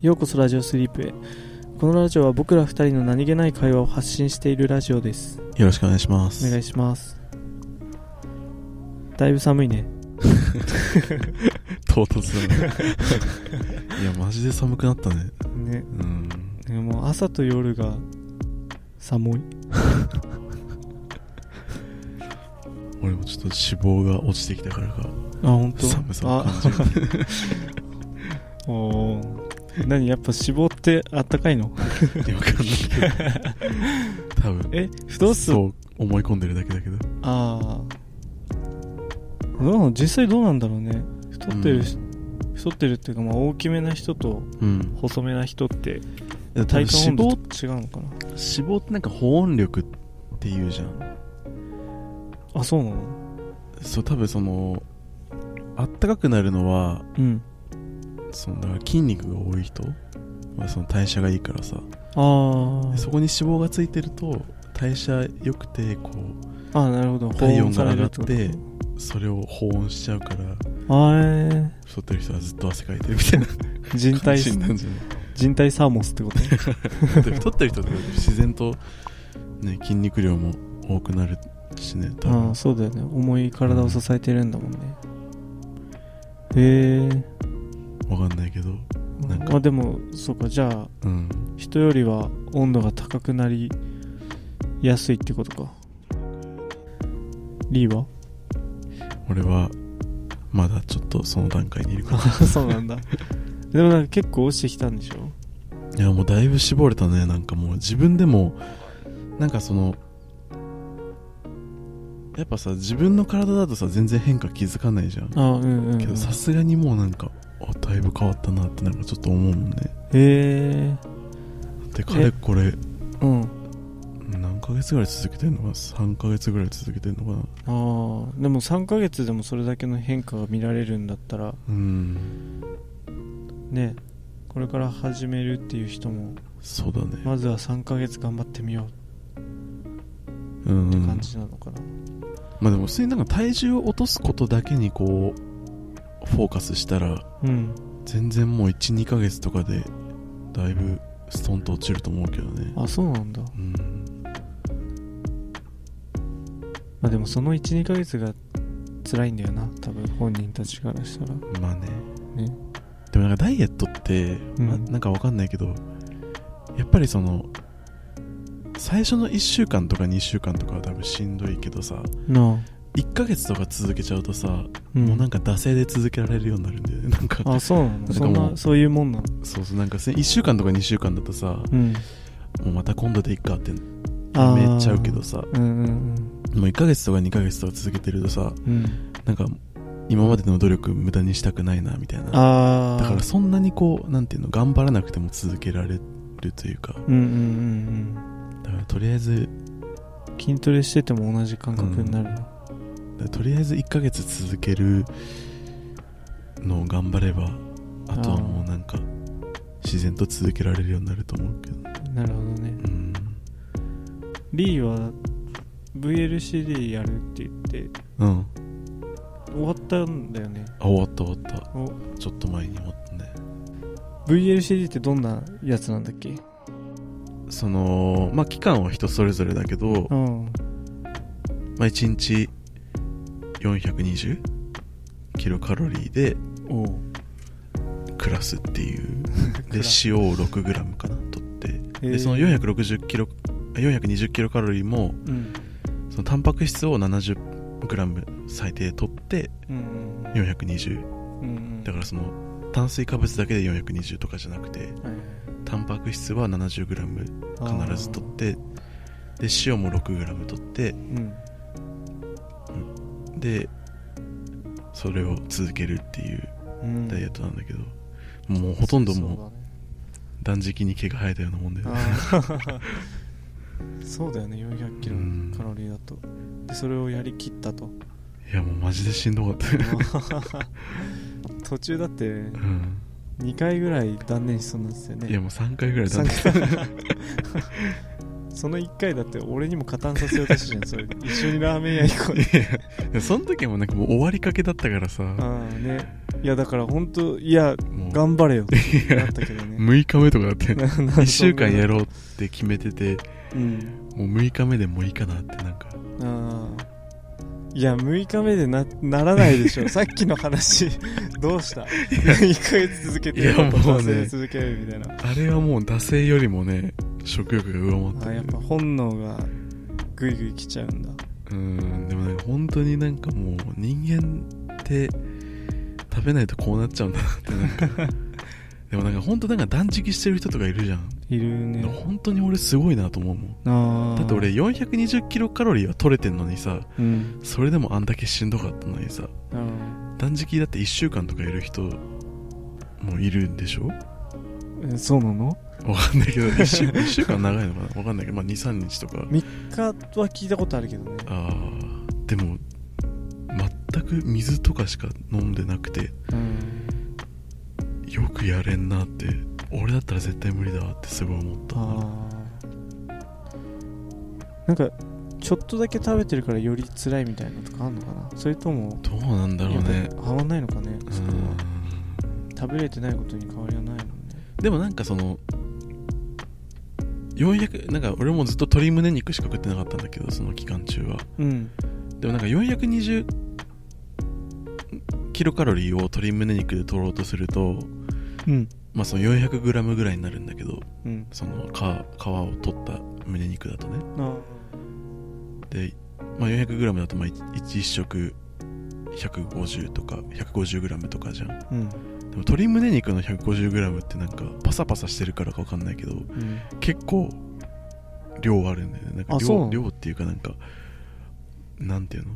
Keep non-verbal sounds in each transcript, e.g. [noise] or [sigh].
ようこそラジオスリープへこのラジオは僕ら二人の何気ない会話を発信しているラジオですよろしくお願いします。お願いしますだいぶ寒いね [laughs] 唐突だね。[laughs] いや、マジで寒くなったね。ねうん。でも朝と夜が寒い [laughs] 俺もちょっと脂肪が落ちてきたからか、あ本当？寒さを感じる。あおー何やっぱ脂肪ってあったかいの？いやわかんない。けど。多分、え太すそう思い込んでるだけだけど。ああどうなの？実際どうなんだろうね。太ってるし、太ってるっていうかまあ大きめな人とうん。細めな人って多分体感温度違うのかな？脂肪ってなんか保温力って言うじゃん。あそうなの？そう、多分その、あったかくなるのは、うんそのだから筋肉が多い人はその代謝がいいからさ、あでそこに脂肪がついてると代謝良くてこうああなるほど。体温が上がってそれを保温しちゃうから太ってる人はずっと汗かいてるみたいなー、[laughs] 人体人体サーモスってこと？[laughs] 太ってる人って自然と、ね、筋肉量も多くなるしね多あ分。あそうだよね。重い体を支えてるんだもんね。へえわかんないけどなんか。まあでもそうかじゃあうん。人よりは温度が高くなりやすいってことか。リーは？俺はまだちょっとその段階にいるか [laughs] そうなんだ。でもなんか結構落ちてきたんでしょ？らいやもうだいぶ絞れたね。なんかもう自分でもなんかそのやっぱさ自分の体だとさ全然変化気づかないじゃん。あうんうん、うん、けどさすがにもうなんかいぶ変わったなってなんかちょっと思うもんねへえでかれこれうん。何ヶ月ぐらい続けてんのかな？3ヶ月ぐらい続けてんのかな？ああでも3ヶ月でもそれだけの変化が見られるんだったら。うん。ね。これから始めるっていう人もそうだね。まずは3ヶ月頑張ってみよう。ん、ううってん、感じなのかな、まあでも普通になんか体重を落とすことだけにこうフォーカスしたらうん全然もう12ヶ月とかでだいぶストンと落ちると思うけどね。あそうなんだ。うん。まあでもその12ヶ月が辛いんだよな。多分本人たちからしたら。まあね。ね。でもなんかダイエットって、うん。まあなんかわかんないけどやっぱりその最初の1週間とか2週間とかは多分しんどいけどさ。なあ1ヶ月とか続けちゃうとさ、うん。もうなんか惰性で続けられるようになるんだよね。なんかあそうなの？そんなそういうもんなの？そうそうなんか1週間とか2週間だとさうん。もうまた今度でいっかってめっちゃうけどさうんうんもう1ヶ月とか2ヶ月とか続けてるとさうん。うんなんか今までの努力無駄にしたくないなみたいな。ああだからそんなにこうなんていうの頑張らなくても続けられるというか。うんうんうんだからとりあえずうん筋トレしてても同じ感覚になるの、だからとりあえず1ヶ月続けるのを頑張ればあとはもうなんか自然と続けられるようになると思うけどなるほどね。うん。リーは VLCD やるって言ってうん。終わったんだよね。あ終わった終わった。お。ちょっと前に終わったね。VLCD ってどんなやつなんだっけ？そのまあ期間は人それぞれだけど、うん。まあ、1日420キロカロリーでおう。暮らすっていう。[laughs] で塩を 6g かな取って。でその460キロあ420キロカロリーもうん。そのタンパク質を 70g 最低取ってうん420うん。うんだからその炭水化物だけで420とかじゃなくてタンパク質は 70g 必ず取ってで塩も 6g 取ってうんでそれを続けるっていううん。ダイエットなんだけど、もうほとんどもう断食に毛が生えたようなもんだよね。[laughs] そうだよね400キロうん。カロリーだと。でそれをやりきったと。いやもうマジでしんどかった。[laughs] 途中だってうん。2回ぐらい断念しそうなんですよね。いやもう3回ぐらいだ三った回 [laughs] その1回だって俺にも加担させようとしてるじゃん。[laughs] それ一緒にラーメン屋行こういやその時もなんかもう終わりかけだったからさ。ああね。いやだから本当いや頑張れよ。ってなったけどね。6日目とかだって [laughs] な1週間やるろうって決めててうん。もう6日目でもういいかなってなんか。ああ。いや6日目でなならないでしょ。[laughs] さっきの話。どうした？1ヶ月続けていやもうね。続けるみたいな。あれはもう惰性よりもね食欲が上回ってあやっぱ本能がグイグイ来ちゃうんだ。うんでもなんか本当になんかもう人間って食べないとこうなっちゃうんだなってなんか。[laughs] でもなんか本当なんか断食してる人とかいるじゃん、いるね。本当に俺すごいなと思うもん。だって俺420キロカロリーは取れてんのにさうん。それでもあんだけしんどかったのにさあ断食だって1週間とかいる人もいるんでしょーえそうなの？わかんないけど1週 [laughs] ,1 週間長いのかな？わかんないけど、まあ、23日とか。3日は聞いたことあるけどね。あーでも全く水とかしか飲んでなくてうん。よくやれんなって俺だったら絶対無理だわってすごい思った。ああなんかちょっとだけ食べてるからより辛いみたいなのとかあんのかな？それともどうなんだろうやね合わないのかね？うそこはん食べれてないことに変わりはないでもなんかその400なんか俺もずっと鶏胸肉しか食ってなかったんだけどその期間中は。うん。でもなんか420キロカロリーを鶏胸肉で取ろうとするとうん。まあその 400g ぐらいになるんだけどうん。その皮皮を取った胸肉だとね。あで、まあ、400g だとまあ 1, 食150とか 150g とかじゃん。でうんも鶏胸肉の 150g ってなんかパサパサしてるからか分かんないけどうん。結構量あるんだよね。なんか量量っていうかなんかなんていうの？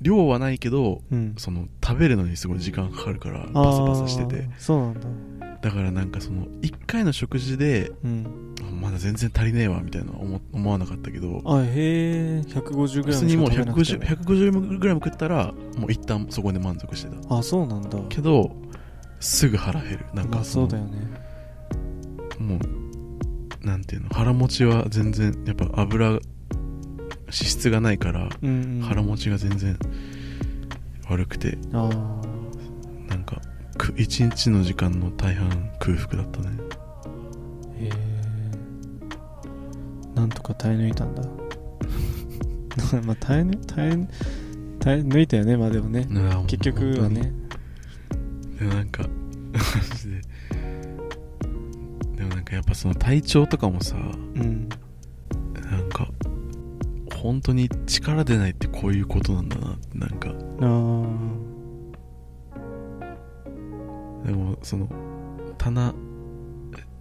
量はないけどうん。その食べるのにすごい時間かかるからパサパサしてて。そうなんだ。だからなんかその1回の食事でうん。まだ全然足りねえわみたいな思思わなかったけどあへえ。150g 普通にもうしか食べなくて 150g 食ったらもう一旦そこで満足してた。あそうなんだ。けどすぐ腹減る。なんまあかそうだよね。もうなんていうの？腹持ちは全然やっぱ油脂質がないからうん、うん、腹持ちが全然悪くてあなんかく一日の時間の大半空腹だったね。あへえなんとか耐え抜いたんだ。[laughs] まあ耐え抜耐え耐え抜いたよねまあでもね。結局はねでもなんかマジで。でもなんかやっぱその体調とかもさうんなんか本当に力出ないってこういうことなんだなってなんか。あでもその棚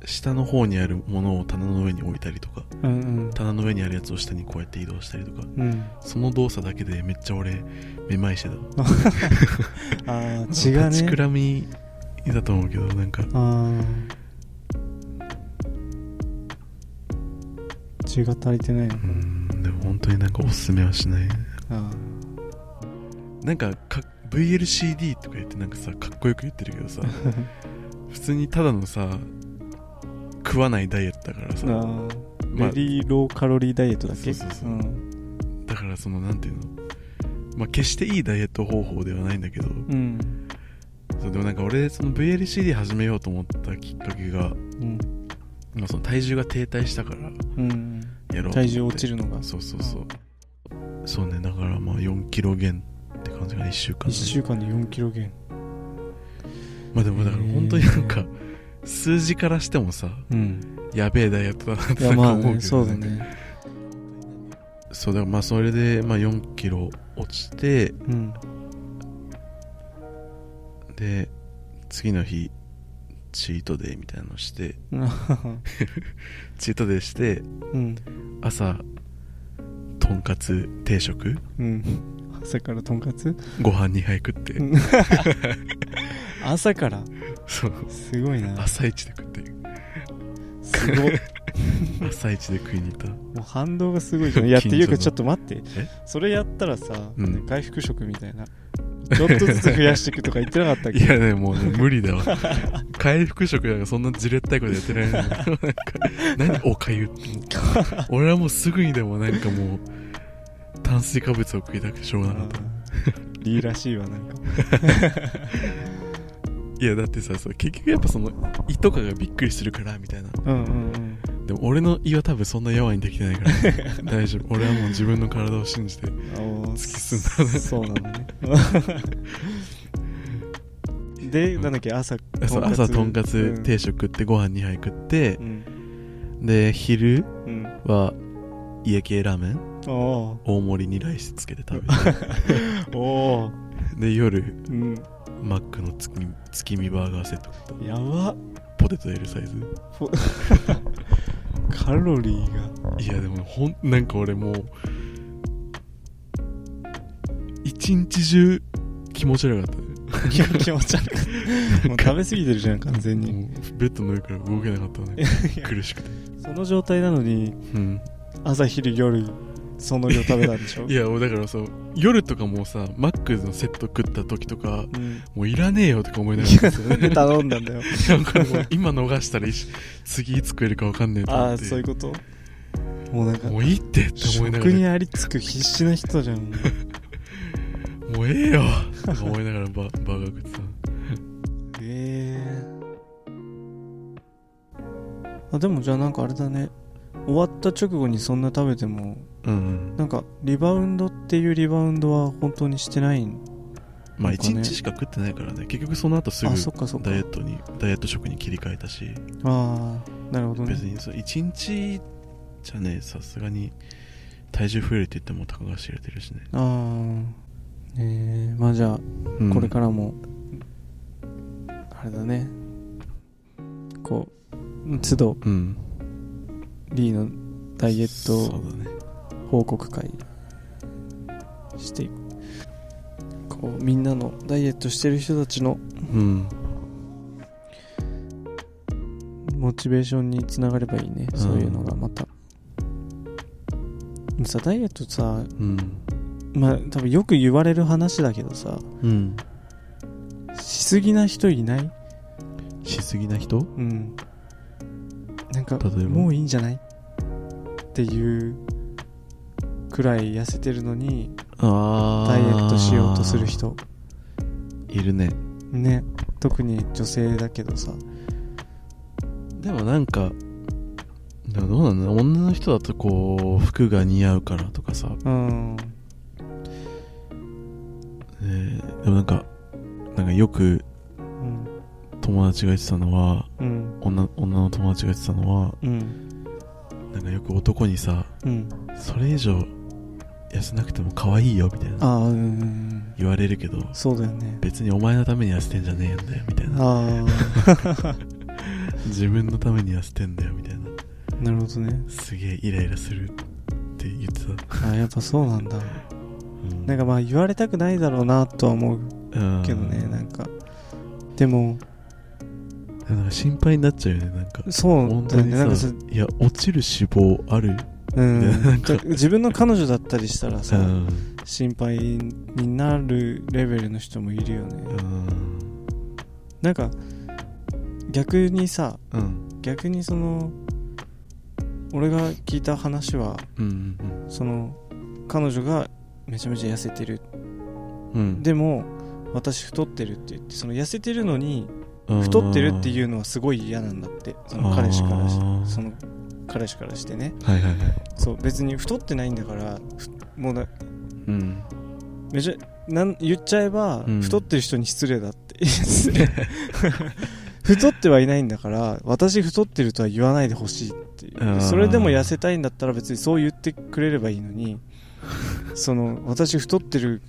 下の方にあるものを棚の上に置いたりとかあうん。棚の上にあるやつを下にこうやって移動したりとかうん。うんその動作だけでめっちゃ俺めまいしてた。[laughs] ああ血が立ちくねらみだと思うけどなんか。血が足りてない。のうーんでも本当になんかおすすめはしない。あなんかか VLCD とか言ってなんかさかっこよく言ってるけどさ [laughs] 普通にただのさ食わないダイエットだからさ。あまあ。ベリーローカロリーダイエットだっけ？そうそうそう。ん。だからそのなんていうの？まあ決していいダイエット方法ではないんだけど。うん。そうでもなんか俺その VLCD 始めようと思ったきっかけが、うん。まあ、その体重が停滞したからうん。やろうと思って。体重落ちるのが？そうそうそう。そうねだからまあ4キロ減って感じが1週間1ね週間で4キロ減。まあでもだから本当になんか数字からしてもさうん。やべえダイエットだなって思うけど、ね。そうだね。そうだからまあそれでまあ4キロ落ちてうん。で次の日チートデイみたいなのして [laughs] チートデイしてうん。朝とんかつ定食うん朝からとんかつ？ご飯2杯食って。うん朝から？そう。すごいな。朝一で食ってすごい [laughs] 朝一で食いに行った。もう反動がすごいじゃん。いやっていうかちょっと待って。え？それやったらさ、うん。回復食みたいな。ちょっとずつ増やしていくとか言ってなかったっけ？いやねもうね無理だわ。回復食 [laughs] なんかそんなじれったいことやってない。のなんか何？おかゆって。俺はもうすぐにでもなんかもう炭水化物を食いたくてしょうがなかった。いいらしいわなんか。[laughs] いやだってさそう結局やっぱその胃とかがびっくりするからみたいな。うんうんでも俺の胃は多分そんなやわにできてないから [laughs] 大丈夫。俺はもう自分の体を信じてうん突き進んだねそうなんだね。でなんだっけ朝そう朝とんかつうん。定食食ってご飯2杯食ってう、ん。で昼うん。は家系ラーメンお大盛りにライスつけて食べて。[laughs] おで夜うん。マックの月見月見バーガーセットやば。ポテト L サイズ。[laughs] カロリーが。いやでもほんなんか俺もう一日中気持ち悪かった。ねいや気持ち悪いもう食べ過ぎてるじゃん完全に。ベッドの上から動けなかったね苦しくて。その状態なのにうん。朝昼夜その量食べたんでしょ？いやだからそう夜とかもさマックのセット食った時とかうん。もういらねえよとか思いながらなんで頼んだんだよ。今逃したら次いつ食えるか分かんねえとああ思って。そういうこと？もうなんかもういいってって思いながら。食にありつく必死な人じゃん。[laughs] もうええよ。とか思いながらババーガー食ってた。ええ。あでもじゃあなんかあれだね終わった直後にそんな食べてもうんなんかリバウンドっていうリバウンドは本当にしてないんまあなんかね1日しか食ってないからね。結局その後すぐダイエットにダイエット食に切り替えたし。ああなるほどね。別にそう1日じゃねさすがに体重増えるって言ってもたかが知れてるしね、ああええ。まあじゃあうん。これからも、あれだね。こう都度うんリーのダイエット報告会していく。こうみんなのダイエットしてる人たちのうんモチベーションにつながればいいね、うん。そういうのがまた。さダイエットさうん。まあ多分よく言われる話だけどさうん。しすぎな人いない？しすぎな人？うんなんかもういいんじゃないっていうくらい痩せてるのにダイエットしようとする人。いるね。ね。特に女性だけどさ。でもなんかでもどうなんだ女の人だとこう服が似合うからとかさ、うん。えーでもなんかなんかよくうん友達が言ってたのはうん。女女の友達が言ってたのはうん。なんかよく男にさうん。それ以上痩せなくても可愛いよみたいな言われるけどそうだよね。別にお前のために痩せてんじゃねえんだよみたいな。あ [laughs] 自分のために痩せてんだよみたいな。あなるほどね。すげえイライラするって言ってた、あやっぱそうなんだ。うん。なんかまあ言われたくないだろうなとは思ううんけどねなんか。でもなんか心配になっちゃうよねなんか。そう本当にねなんかささいや落ちる脂肪ある？うん。なんか。だ自分の彼女だったりしたらさ、うん。心配になるレベルの人もいるよね、なんか逆にさうん。逆にその俺が聞いた話はうんその彼女がめちゃめちゃ痩せてる。うん。うんでも私太ってるって言ってその痩せてるのにうん太ってるっていうのはすごい嫌なんだって。その彼氏からその彼氏からしてね。はいはいはい。そう別に太ってないんだからふもうなうん。めちゃなん言っちゃえば、うん。太ってる人に失礼だって。[laughs] 太ってはいないんだから私太ってるとは言わないでほしいっていう。それでも痩せたいんだったら別にそう言ってくれればいいのにその私太ってる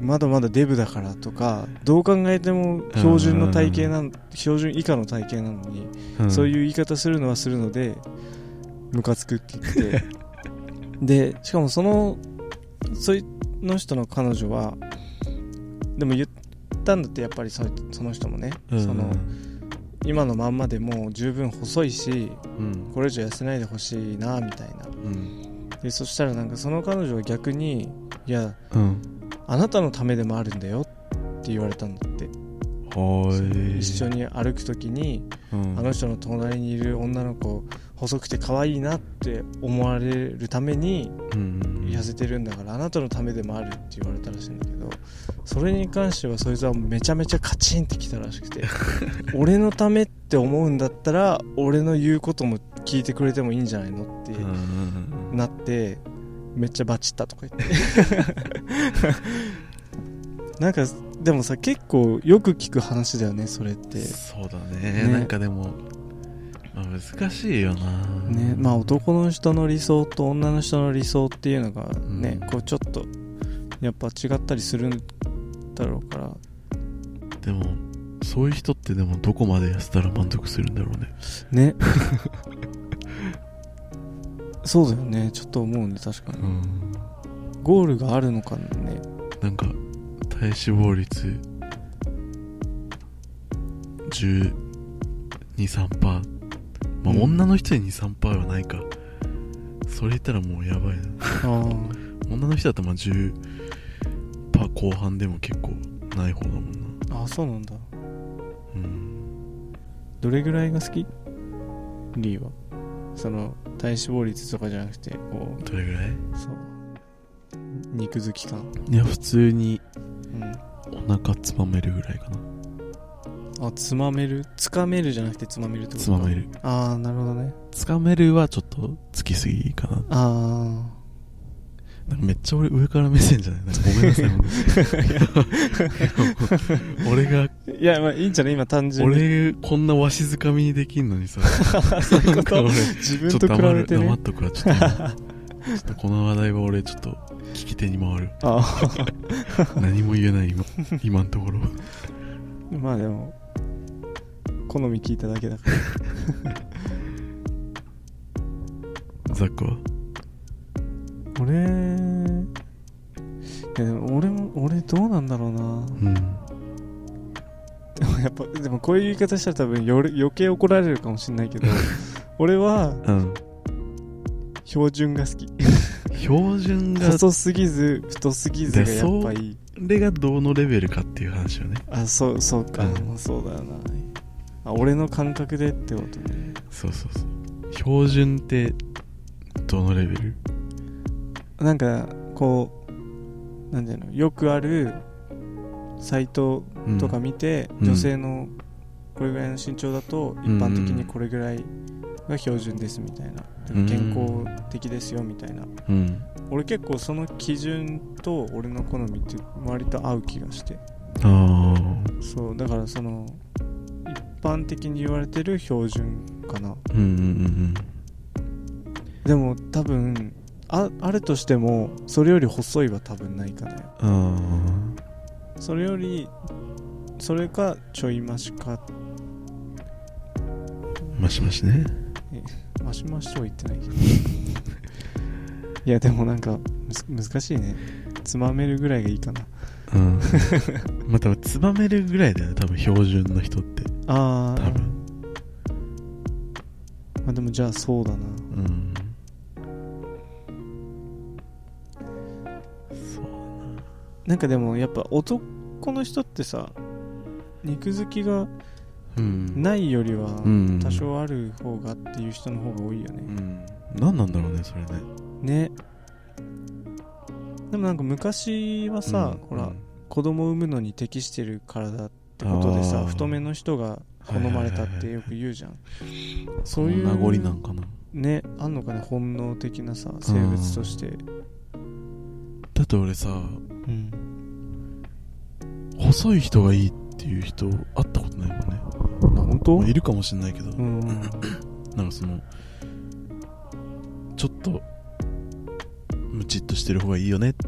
まだまだデブだからとかどう考えても標準の体型なん標準以下の体型なのに、うん。そういう言い方するのはするのでムカつくって言って。[laughs] でしかもそのそいの人の彼女はでも言ったんだってやっぱりそその人もね、うんその今のまんまでもう十分細いしうん。これ以上痩せないでほしいなみたいな。うん。でそしたらなんかその彼女は逆にいやうんあなたのためでもあるんだよって言われたんだって。はい。一緒に歩く時にうん。あの人の隣にいる女の子細くて可愛いなって思われるためにうん。痩せてるんだからあなたのためでもあるって言われたらしいんだけどそれに関してはそいつはめちゃめちゃカチンってきたらしくて [laughs] 俺のためって思うんだったら俺の言うことも聞いてくれてもいいんじゃないのってなってめっちゃバチったとか言って。[laughs] なんかでもさ結構よく聞く話だよねそれって。そうだね。ね。なんかでも、まあ、難しいよな。ね。まあ男の人の理想と女の人の理想っていうのがね、うん。こうちょっとやっぱ違ったりするんだろうから。でもそういう人ってでもどこまで痩せたら満足するんだろうね。ね [laughs] そうだよね。ちょっと思うね。確かに。うん。ゴールがあるのかね。なんか体脂肪率1213%まあ、うん。女の人に23%はないか。それ言ったらもうやばいな。あ [laughs] 女の人だとまあ10%後半でも結構ない方だもんな。ああそうなんだ。うん。どれぐらいが好き？リーはその体脂肪率とかじゃなくてこどれぐらい？うそう。肉好き感。いや普通にうん。お腹つまめるぐらいかな。あつまめる？つかめるじゃなくてつまめるってことつまめる。ああなるほどね。つかめるはちょっとつきすぎかな。あなんかめっちゃ俺上から目線じゃない？なんかごめんなさい。俺があいやまあいいんじゃない？今単純に。俺こんなわしづかみにできんのにさ。そういうこと？自分とちょっと黙る比べてね。黙っとくわちょっと今。ちょっとこの話題は俺ちょっと聞き手に回る。あ何も言えない今今んところ。あまあでも好み聞いただけだから。ザックは？俺俺も俺どうなんだろうな。うん。でもやっぱでもこういう言い方したら多分よれ余計怒られるかもしれないけど [laughs] 俺はうん。標準が好き。標準が細すぎず太すぎずがやっぱいい。それがどのレベルかっていう話よね。あそうそうか、うん。まあそうだよな。あ俺の感覚でってことね。そうそうそう。標準ってどのレベル？なんかこうなんていうのよくあるサイトうんとか見て、うん。女性のこれぐらいの身長だと一般的にこれぐらいが標準ですみたいな、うん健康的ですよみたいな。うん。俺結構その基準と俺の好みって割と合う気がして。あそうだからその一般的に言われてる標準かな。あうんうんうん。でも多分ああるとしてもそれより細いは多分ないかな。ようん。あそれよりそれかちょい増しか。あマシマシね。マシマシとは言ってないけど。いやでもなんかむず難しいね。つまめるぐらいがいいかな。うん。[laughs] まあ多分つばめるぐらいだよね多分標準の人って。ああ多分。まあでもじゃあそうだな。うんなんかでもやっぱ男の人ってさ肉好きがうん。ないよりはうん。多少ある方がっていう人の方が多いよね。うん。何なんだろうねそれね。ね。でもなんか昔はさ、うん。ほら、うん。子供を産むのに適してる体ってことでさ太めの人が好まれたってよく言うじゃん。そういう名残なんかな。ねあんのかね本能的なさ生物としてだって俺さうん。細い人がいいっていう人会ったことないもんね。あ本当？まあいるかもしんないけど、うんなんかそのちょっとムチっとしてる方がいいよね。って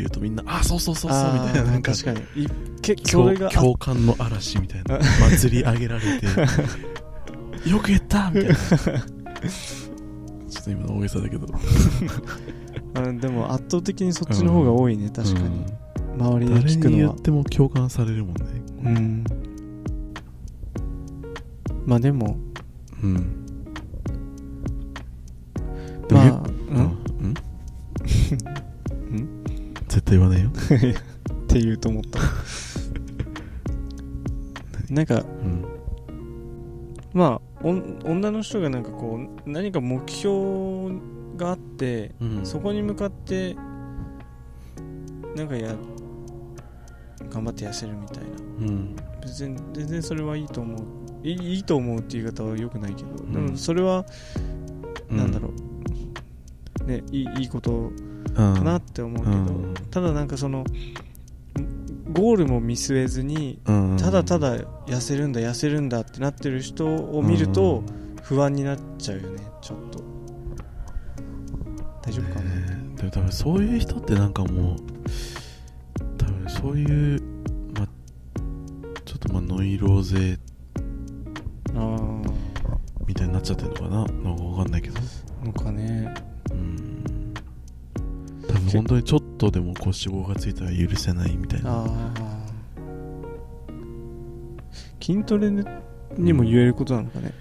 言うとみんなあそうそうそうそうみたいな。なんか確かに。いけそ共感の嵐みたいな。祭り上げられて [laughs] よく言ったみたいな。ちょっと今の大げさだけどあでも圧倒的にそっちの方が多いね、確かに、うん。周りで誰に聞くのは。言っても共感されるもんね。うん。まあでも。うん。でもゆまあ、うん？[laughs] うん？うん？ん絶対言わないよ。[laughs] って言うと思った。なんかうん。まあおん女の人がなんかこう何か目標があってうん。そこに向かってなんかや頑張って痩せるみたいな。うん。別に全然それはいいと思う。いいと思うっていう言い方はよくないけど、ん。でもそれはうん。なんだろう、ねいいいいことかかなって思うけど、うん。ただなんかそのゴールも見据えずにうん。ただただ痩せるんだ痩せるんだってなってる人を見ると不安になっちゃうよねちょっと大丈夫かな、ねでも多分そういう人ってなんかもう多分そういうまちょっとまあノイローゼあみたいになっちゃってるのかな？なんかわかんないけど。あのかね。うん。多分本当にちょっとでもこう脂肪がついたら許せないみたいな。筋トレにも言えることなのかね、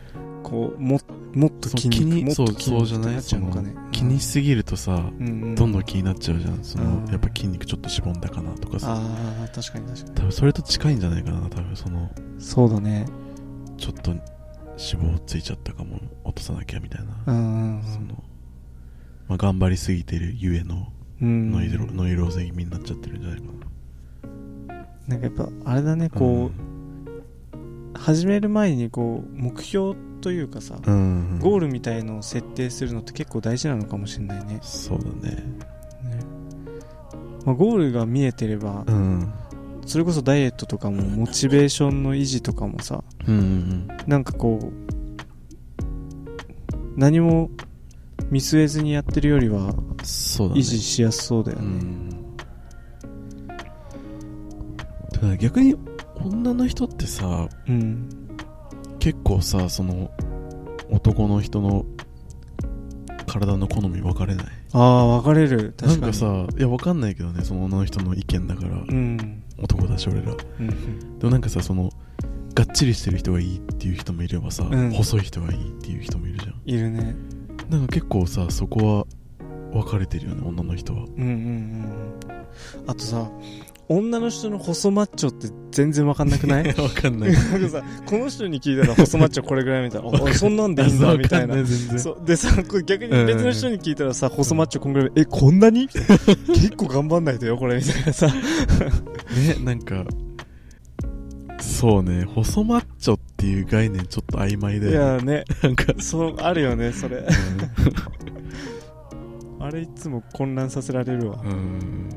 こうももっと気にそう肉もっと筋そうじゃないちゃかね気にしすぎるとさうんうん。どんどん気になっちゃうじゃん。そのうん。やっぱ筋肉ちょっとしぼんだかなとかさ。ああ確かに確かに。多分それと近いんじゃないかな多分そのそうだね。ちょっと脂肪ついちゃったかも落とさなきゃみたいな。うんうんその、まあ、頑張りすぎてるゆえのうん。ノイロ,、ノイローゼ気味になっちゃってるんじゃないかな。んかやっぱあれだねなこう、始める前にこう目標というかさ、うん、うん、ゴールルみたいのを設定するのって結構大事なのかもしれないね。そうだね。ね、まあ、ゴールが見えてればうん。それこそダイエットとかもモチベーションの維持とかもさうんうんなんかこう何も見据えずにやってるよりは維持しやすそうだよね。うん。逆に女の人ってさうん結構さその男の人の体の好み分かれない？ああ分かれる。なん確かに。かさいや分かんないけどねその女の人の意見だから、うん、男だし俺ら。うん、でもなんかさそのがっちりしてる人がいいっていう人もいればさ、うん。細い人がいいっていう人もいるじゃん。いるね。なんか結構さそこは分かれてるよね女の人は。うんうんうん。あとさ女の人の細マッチョって全然分かんなくない？[laughs] 分かんない。なんかさこの人に聞いたら細マッチョこれぐらいみたいな。[laughs] あそんなんでいいんだみたいな。全然。そう。でさこれ逆に別の人に聞いたらさ、細マッチョこんぐらいえこんなに？[laughs] 結構頑張んないとよこれみたいなさ。ねなんかそうね細マッチョっていう概念ちょっと曖昧いでやね。なんか、そうあるよねそれ。うあれいつも混乱させられるわ。んうん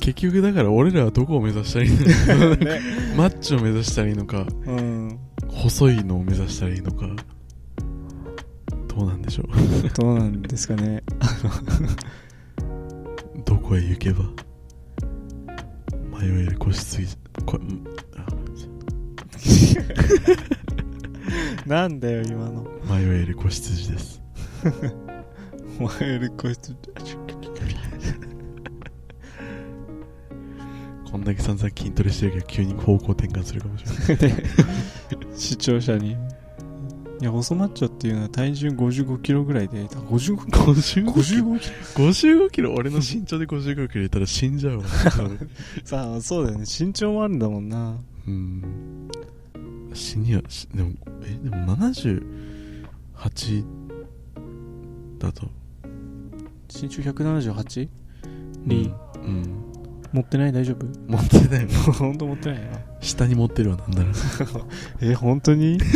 結局だから俺らはどこを目指したらいいのか。[laughs] ね。マッチを目指したらいいのか。うん。細いのを目指したらいいのか。どうなんでしょう。[laughs] どうなんですかね。[laughs] どこへ行けば迷える子羊こなんだよ今の。迷える子羊です。お前よりここんだけ散々筋トレしてるけど急に方向転換するかもしれない。[laughs] 視聴者に。いや細マッチョっていうのは体重5 5キロぐらいで55 55キロ？55キロ？55キロ？俺の身長で55キロいたら死んじゃうわ。[laughs] さあそうだよね。身長もあるんだもんな。うん。死にはしでもえでも78だと。身長 178? うん。リうん持ってない？大丈夫？持ってない。本当持ってないな下に持ってるわなんなら [laughs] え本当に？[laughs]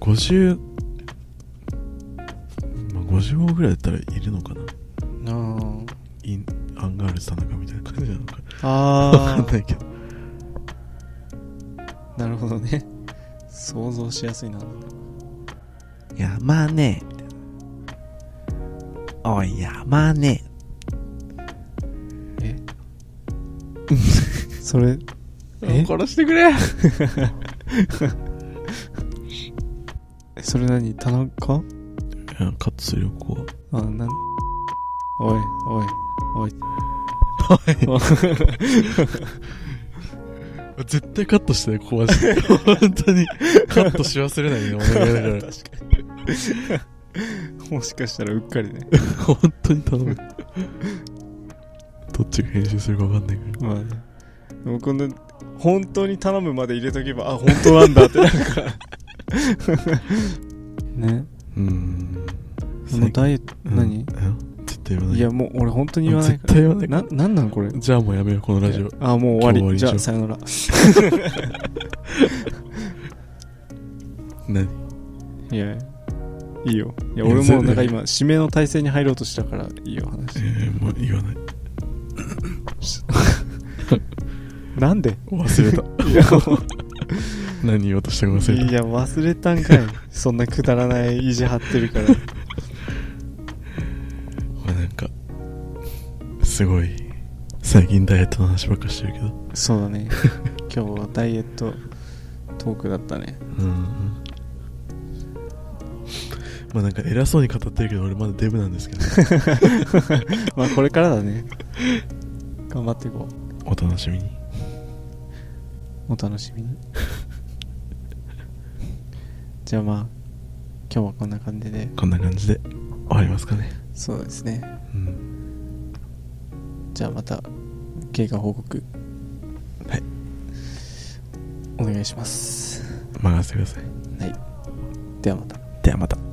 50まあ55ぐらいだったらいるのかな。あインアンガールズ田中みたいな感じなのか。あわあかんないけど。あなるほどね。想像しやすいな。山ねおい山ねそれえ？殺してくれ。え [laughs] それ何？田中？カットするよここ。はあなん？おいおいおい。[laughs] 絶対カットしてねここマジで本当に。カットし忘れないでお願いだから。確かに。もしかしたらうっかりね。[laughs] 本当に頼む。どっちが編集するか分かんないから。まあねでもこんな本当に頼むまで入れとけばあ本当なんだってなるから。[laughs] ね。うん。このダイエットうん。何？うん絶対言わない。いやもう俺本当に言わない絶から。対言わない。ななんなんこれ？じゃあもうやめようこのラジオ。あもう終わり。じゃあさよなら。[laughs] 何？いやいいよ。いやいや俺もなんか全今指名の体制に入ろうとしたからいいよ話。えー、もう言わない [laughs] なんで？忘れた。[laughs] 何言おうとしたかう忘れた。いや忘れたんかい。そんなくだらない意地張ってるから。まあなんかすごい最近ダイエットの話ばっかしてるけど。そうだね。今日はダイエットトークだったね。うんまあなんか偉そうに語ってるけど俺まだデブなんですけど。[laughs] まあこれからだね。頑張っていこお楽しみに。うお楽しみに。[laughs] じゃあまあ今日はこんな感じで。こんな感じで終わりますかね。そうですね。うん。じゃあまた経過報告。はい。お願いします。任せてください。はい。ではまた。ではまた